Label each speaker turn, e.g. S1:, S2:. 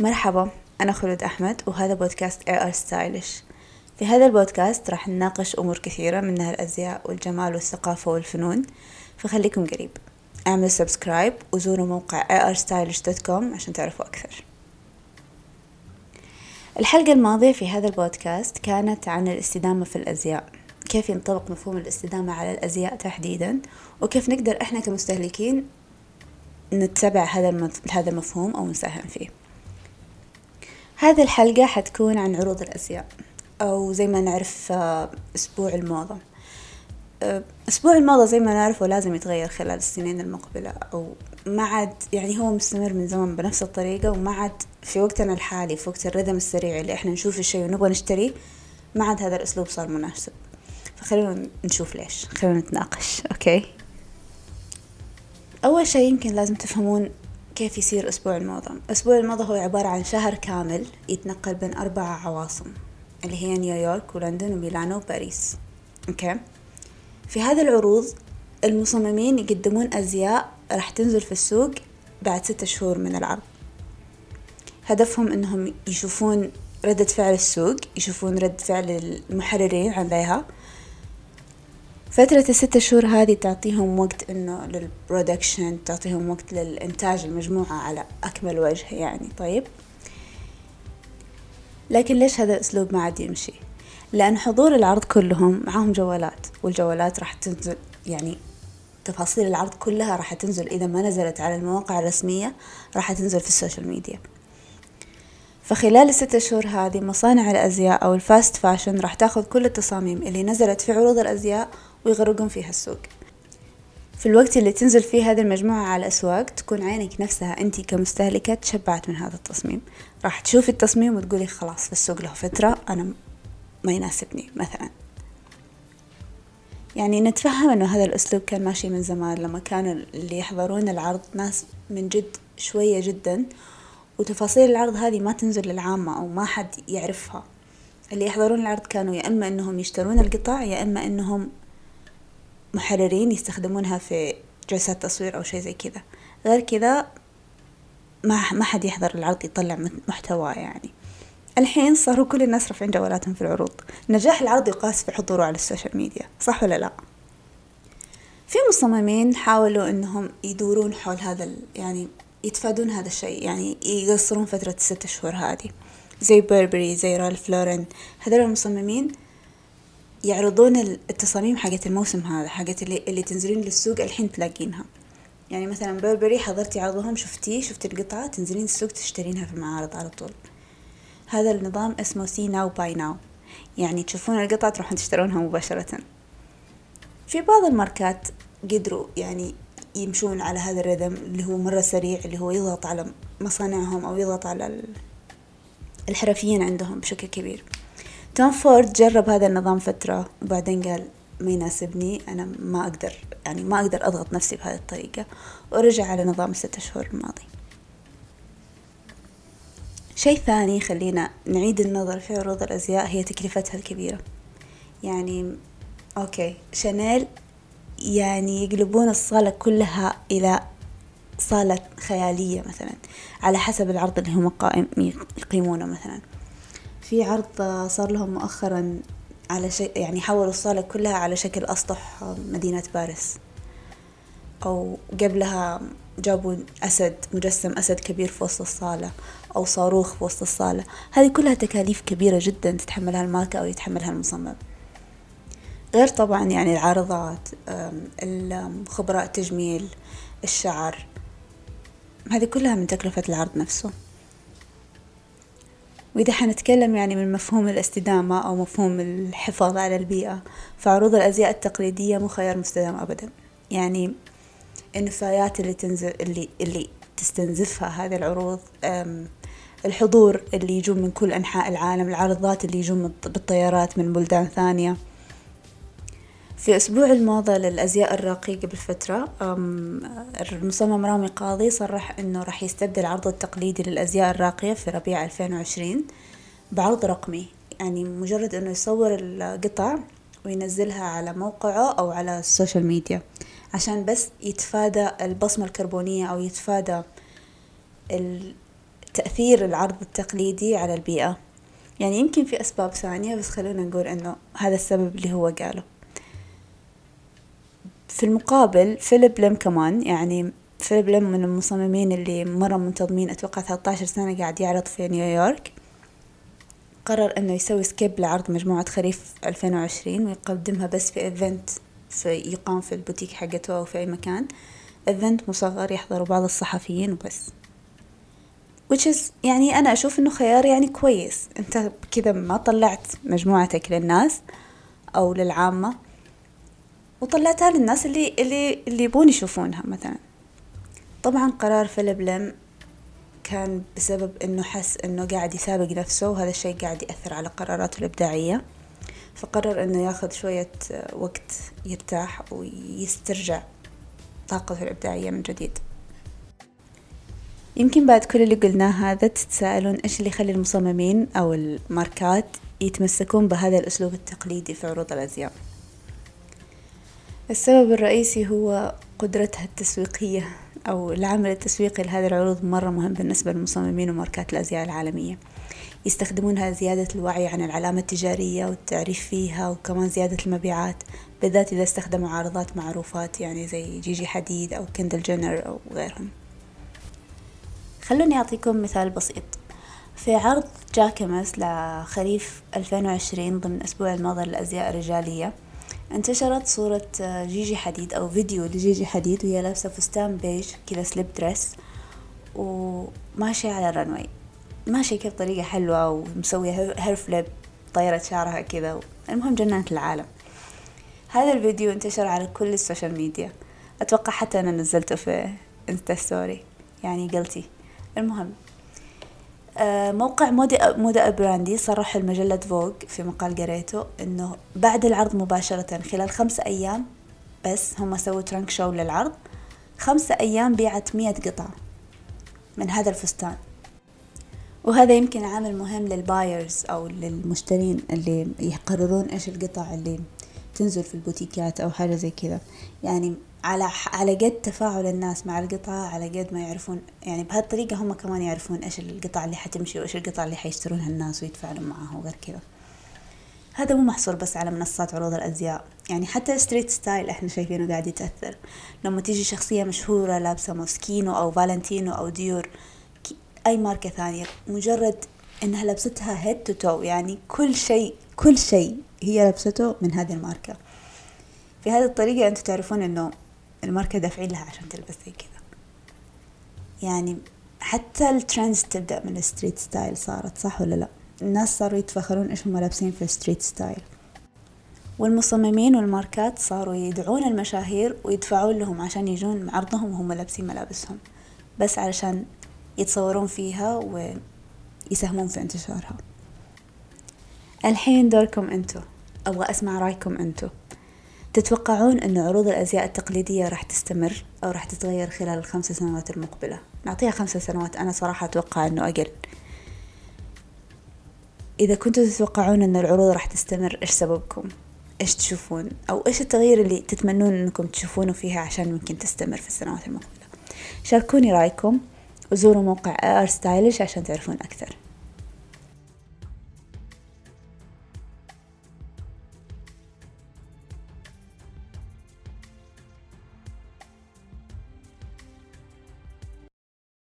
S1: مرحبا أنا خلود أحمد وهذا بودكاست AR Stylish في هذا البودكاست راح نناقش أمور كثيرة منها الأزياء والجمال والثقافة والفنون فخليكم قريب. اعملوا subscribe وزوروا موقع arstylish.com عشان تعرفوا أكثر. الحلقة الماضية في هذا البودكاست كانت عن الاستدامة في الأزياء. كيف ينطبق مفهوم الاستدامة على الأزياء تحديدا؟ وكيف نقدر إحنا كمستهلكين نتبع هذا هذا المفهوم أو نساهم فيه؟ هذه الحلقة حتكون عن عروض الأزياء أو زي ما نعرف آه، أسبوع الموضة آه، أسبوع الموضة زي ما نعرفه لازم يتغير خلال السنين المقبلة أو ما عاد يعني هو مستمر من زمان بنفس الطريقة وما عاد في وقتنا الحالي في وقت الرذم السريع اللي إحنا نشوف الشيء ونبغى نشتريه ما عاد هذا الأسلوب صار مناسب. فخلونا نشوف ليش. خلونا نتناقش أوكي؟ أول شيء يمكن لازم تفهمون كيف يصير أسبوع الموضة؟ أسبوع الموضة هو عبارة عن شهر كامل يتنقل بين أربع عواصم اللي هي نيويورك ولندن وميلانو وباريس. أوكي؟ في هذه العروض المصممين يقدمون أزياء راح تنزل في السوق بعد ستة شهور من العرض. هدفهم إنهم يشوفون ردة فعل السوق يشوفون رد فعل المحررين عليها فترة الست شهور هذه تعطيهم وقت إنه لل production تعطيهم وقت للإنتاج المجموعة على أكمل وجه يعني طيب؟ لكن ليش هذا الأسلوب ما عاد يمشي؟ لأن حضور العرض كلهم معاهم جوالات والجوالات راح تنزل يعني تفاصيل العرض كلها راح تنزل إذا ما نزلت على المواقع الرسمية راح تنزل في ال social media. فخلال الستة شهور هذه مصانع الأزياء أو ال fast fashion راح تاخذ كل التصاميم اللي نزلت في عروض الأزياء ويغرقون فيها السوق. في الوقت اللي تنزل فيه هذه المجموعة على الأسواق تكون عينك نفسها أنت كمستهلكة تشبعت من هذا التصميم. راح تشوفي التصميم وتقولي خلاص في السوق له فترة أنا ما يناسبني مثلا. يعني نتفهم أنه هذا الأسلوب كان ماشي من زمان لما كانوا اللي يحضرون العرض ناس من جد شوية جدا وتفاصيل العرض هذه ما تنزل للعامة أو ما حد يعرفها. اللي يحضرون العرض كانوا يا إما أنهم يشترون القطع يا إما أنهم محررين يستخدمونها في جلسات تصوير أو شيء زي كذا. غير كذا ما ما حد يحضر العرض يطلع محتوى يعني. الحين صاروا كل الناس رافعين جوالاتهم في العروض. نجاح العرض يقاس في حضوره على ال social media صح ولا لا؟ في مصممين حاولوا إنهم يدورون حول هذا يعني يتفادون هذا الشيء يعني يقصرون فترة الست شهور هذه. زي Burberry زي Ralph Lauren هذول المصممين يعرضون التصاميم حقت الموسم هذا حقت اللي, اللي تنزلين للسوق الحين تلاقينها. يعني مثلا Burberry حضرتي عرضهم شفتيه؟ شفت القطعة؟ تنزلين السوق تشترينها في المعارض على طول. هذا النظام اسمه see now buy now يعني تشوفون القطعة تروحون تشترونها مباشرة. في بعض الماركات قدروا يعني يمشون على هذا ال rhythm اللي هو مرة سريع اللي هو يضغط على مصانعهم أو يضغط على الحرفيين عندهم بشكل كبير. توم فورد جرب هذا النظام فترة وبعدين قال ما يناسبني أنا ما أقدر يعني ما أقدر أضغط نفسي بهذه الطريقة ورجع على نظام الستة شهور الماضي. شيء ثاني خلينا نعيد النظر في عروض الأزياء هي تكلفتها الكبيرة. يعني أوكي شانيل يعني يقلبون الصالة كلها إلى صالة خيالية مثلا على حسب العرض اللي هم قائم يقيمونه مثلا. في عرض صار لهم مؤخرا على شيء يعني حولوا الصالة كلها على شكل أسطح مدينة باريس. أو قبلها جابوا أسد مجسم أسد كبير في وسط الصالة أو صاروخ في وسط الصالة. هذه كلها تكاليف كبيرة جدا تتحملها الماركة أو يتحملها المصمم. غير طبعا يعني العارضات الخبراء التجميل الشعر. هذه كلها من تكلفة العرض نفسه. وإذا حنتكلم يعني من مفهوم الاستدامة أو مفهوم الحفاظ على البيئة فعروض الأزياء التقليدية مو خيار مستدام أبدا. يعني النفايات اللي تنزل اللي اللي تستنزفها هذه العروض الحضور اللي يجون من كل أنحاء العالم العارضات اللي يجون بالطيارات من بلدان ثانية. في أسبوع الموضة للأزياء الراقية قبل فترة المصمم رامي قاضي صرح أنه راح يستبدل عرضه التقليدي للأزياء الراقية في ربيع 2020 بعرض رقمي. يعني مجرد أنه يصور القطع وينزلها على موقعه أو على السوشيال ميديا عشان بس يتفادى البصمة الكربونية أو يتفادى تأثير العرض التقليدي على البيئة. يعني يمكن في أسباب ثانية بس خلونا نقول إنه هذا السبب اللي هو قاله. في المقابل فيليب ليم كمان يعني فيليب ليم من المصممين اللي مرة منتظمين أتوقع 13 سنة قاعد يعرض في نيويورك. قرر إنه يسوي skip لعرض مجموعة خريف 2020 ويقدمها بس في event في يقام في البوتيك حقته أو في أي مكان. event مصغر يحضره بعض الصحفيين وبس. Which is يعني أنا أشوف إنه خيار يعني كويس. أنت كذا ما طلعت مجموعتك للناس أو للعامة. وطلعتها للناس اللي اللي اللي يبون يشوفونها مثلا. طبعا قرار فيليب لم كان بسبب إنه حس إنه قاعد يسابق نفسه وهذا الشيء قاعد يأثر على قراراته الإبداعية. فقرر إنه ياخذ شوية وقت يرتاح ويسترجع طاقته الإبداعية من جديد. يمكن بعد كل اللي قلناه هذا تتساءلون إيش اللي يخلي المصممين أو الماركات يتمسكون بهذا الأسلوب التقليدي في عروض الأزياء؟ السبب الرئيسي هو قدرتها التسويقية أو العمل التسويقي لهذه العروض مرة مهم بالنسبة للمصممين وماركات الأزياء العالمية. يستخدمونها زيادة الوعي عن العلامة التجارية والتعريف فيها وكمان زيادة المبيعات بالذات إذا استخدموا عارضات معروفات يعني زي جيجي حديد أو كندل جينر أو غيرهم. خلوني أعطيكم مثال بسيط. في عرض Jacquemus لخريف 2020 ضمن أسبوع الموضة للأزياء الرجالية انتشرت صورة جيجي حديد أو فيديو لجيجي حديد وهي لابسة فستان بيج كذا slip dress وماشية على ال runway ماشية كيف طريقة حلوة ومسوية hair flip طيرت شعرها كذا المهم جننت العالم. هذا الفيديو انتشر على كل السوشيال ميديا. أتوقع حتى أنا نزلته في Insta story يعني قلتي. المهم. آه، موقع Moda Moda Operandi صرح لمجلة Vogue في مقال قريته إنه بعد العرض مباشرة خلال خمسة أيام بس هم سووا trunk show للعرض خمسة أيام بيعت مية قطعة من هذا الفستان. وهذا يمكن عامل مهم لل buyers أو للمشترين اللي يقررون إيش القطع اللي تنزل في البوتيكات أو حاجة زي كذا. يعني على على قد تفاعل الناس مع القطعة على قد ما يعرفون يعني بهالطريقة هم كمان يعرفون إيش القطع اللي حتمشي وإيش القطع اللي حيشترونها الناس ويتفاعلون معها وغير كذا. هذا مو محصور بس على منصات عروض الأزياء. يعني حتى street style إحنا شايفينه قاعد يتأثر. لما تيجي شخصية مشهورة لابسة Moschino أو Valentino أو ديور أي ماركة ثانية مجرد إنها لبستها head to toe يعني كل شيء كل شيء هي لبسته من هذه الماركة. في هذه الطريقة أنتوا تعرفون إنه الماركة دافعين لها عشان تلبس زي كذا. يعني حتى ال trends تبدأ من ال street style صارت صح ولا لا؟ الناس صاروا يتفخرون إيش هم لابسين في ال street style. والمصممين والماركات صاروا يدعون المشاهير ويدفعون لهم عشان يجون عرضهم وهم لابسين ملابسهم بس علشان يتصورون فيها ويساهمون في انتشارها. الحين دوركم انتو. أبغى أسمع رأيكم انتو. تتوقعون أن عروض الأزياء التقليدية راح تستمر أو راح تتغير خلال الخمس سنوات المقبلة نعطيها خمس سنوات أنا صراحة أتوقع أنه أقل إذا كنتوا تتوقعون أن العروض راح تستمر إيش سببكم؟ إيش تشوفون؟ أو إيش التغيير اللي تتمنون أنكم تشوفونه فيها عشان ممكن تستمر في السنوات المقبلة؟ شاركوني رأيكم وزوروا موقع AR Stylish عشان تعرفون أكثر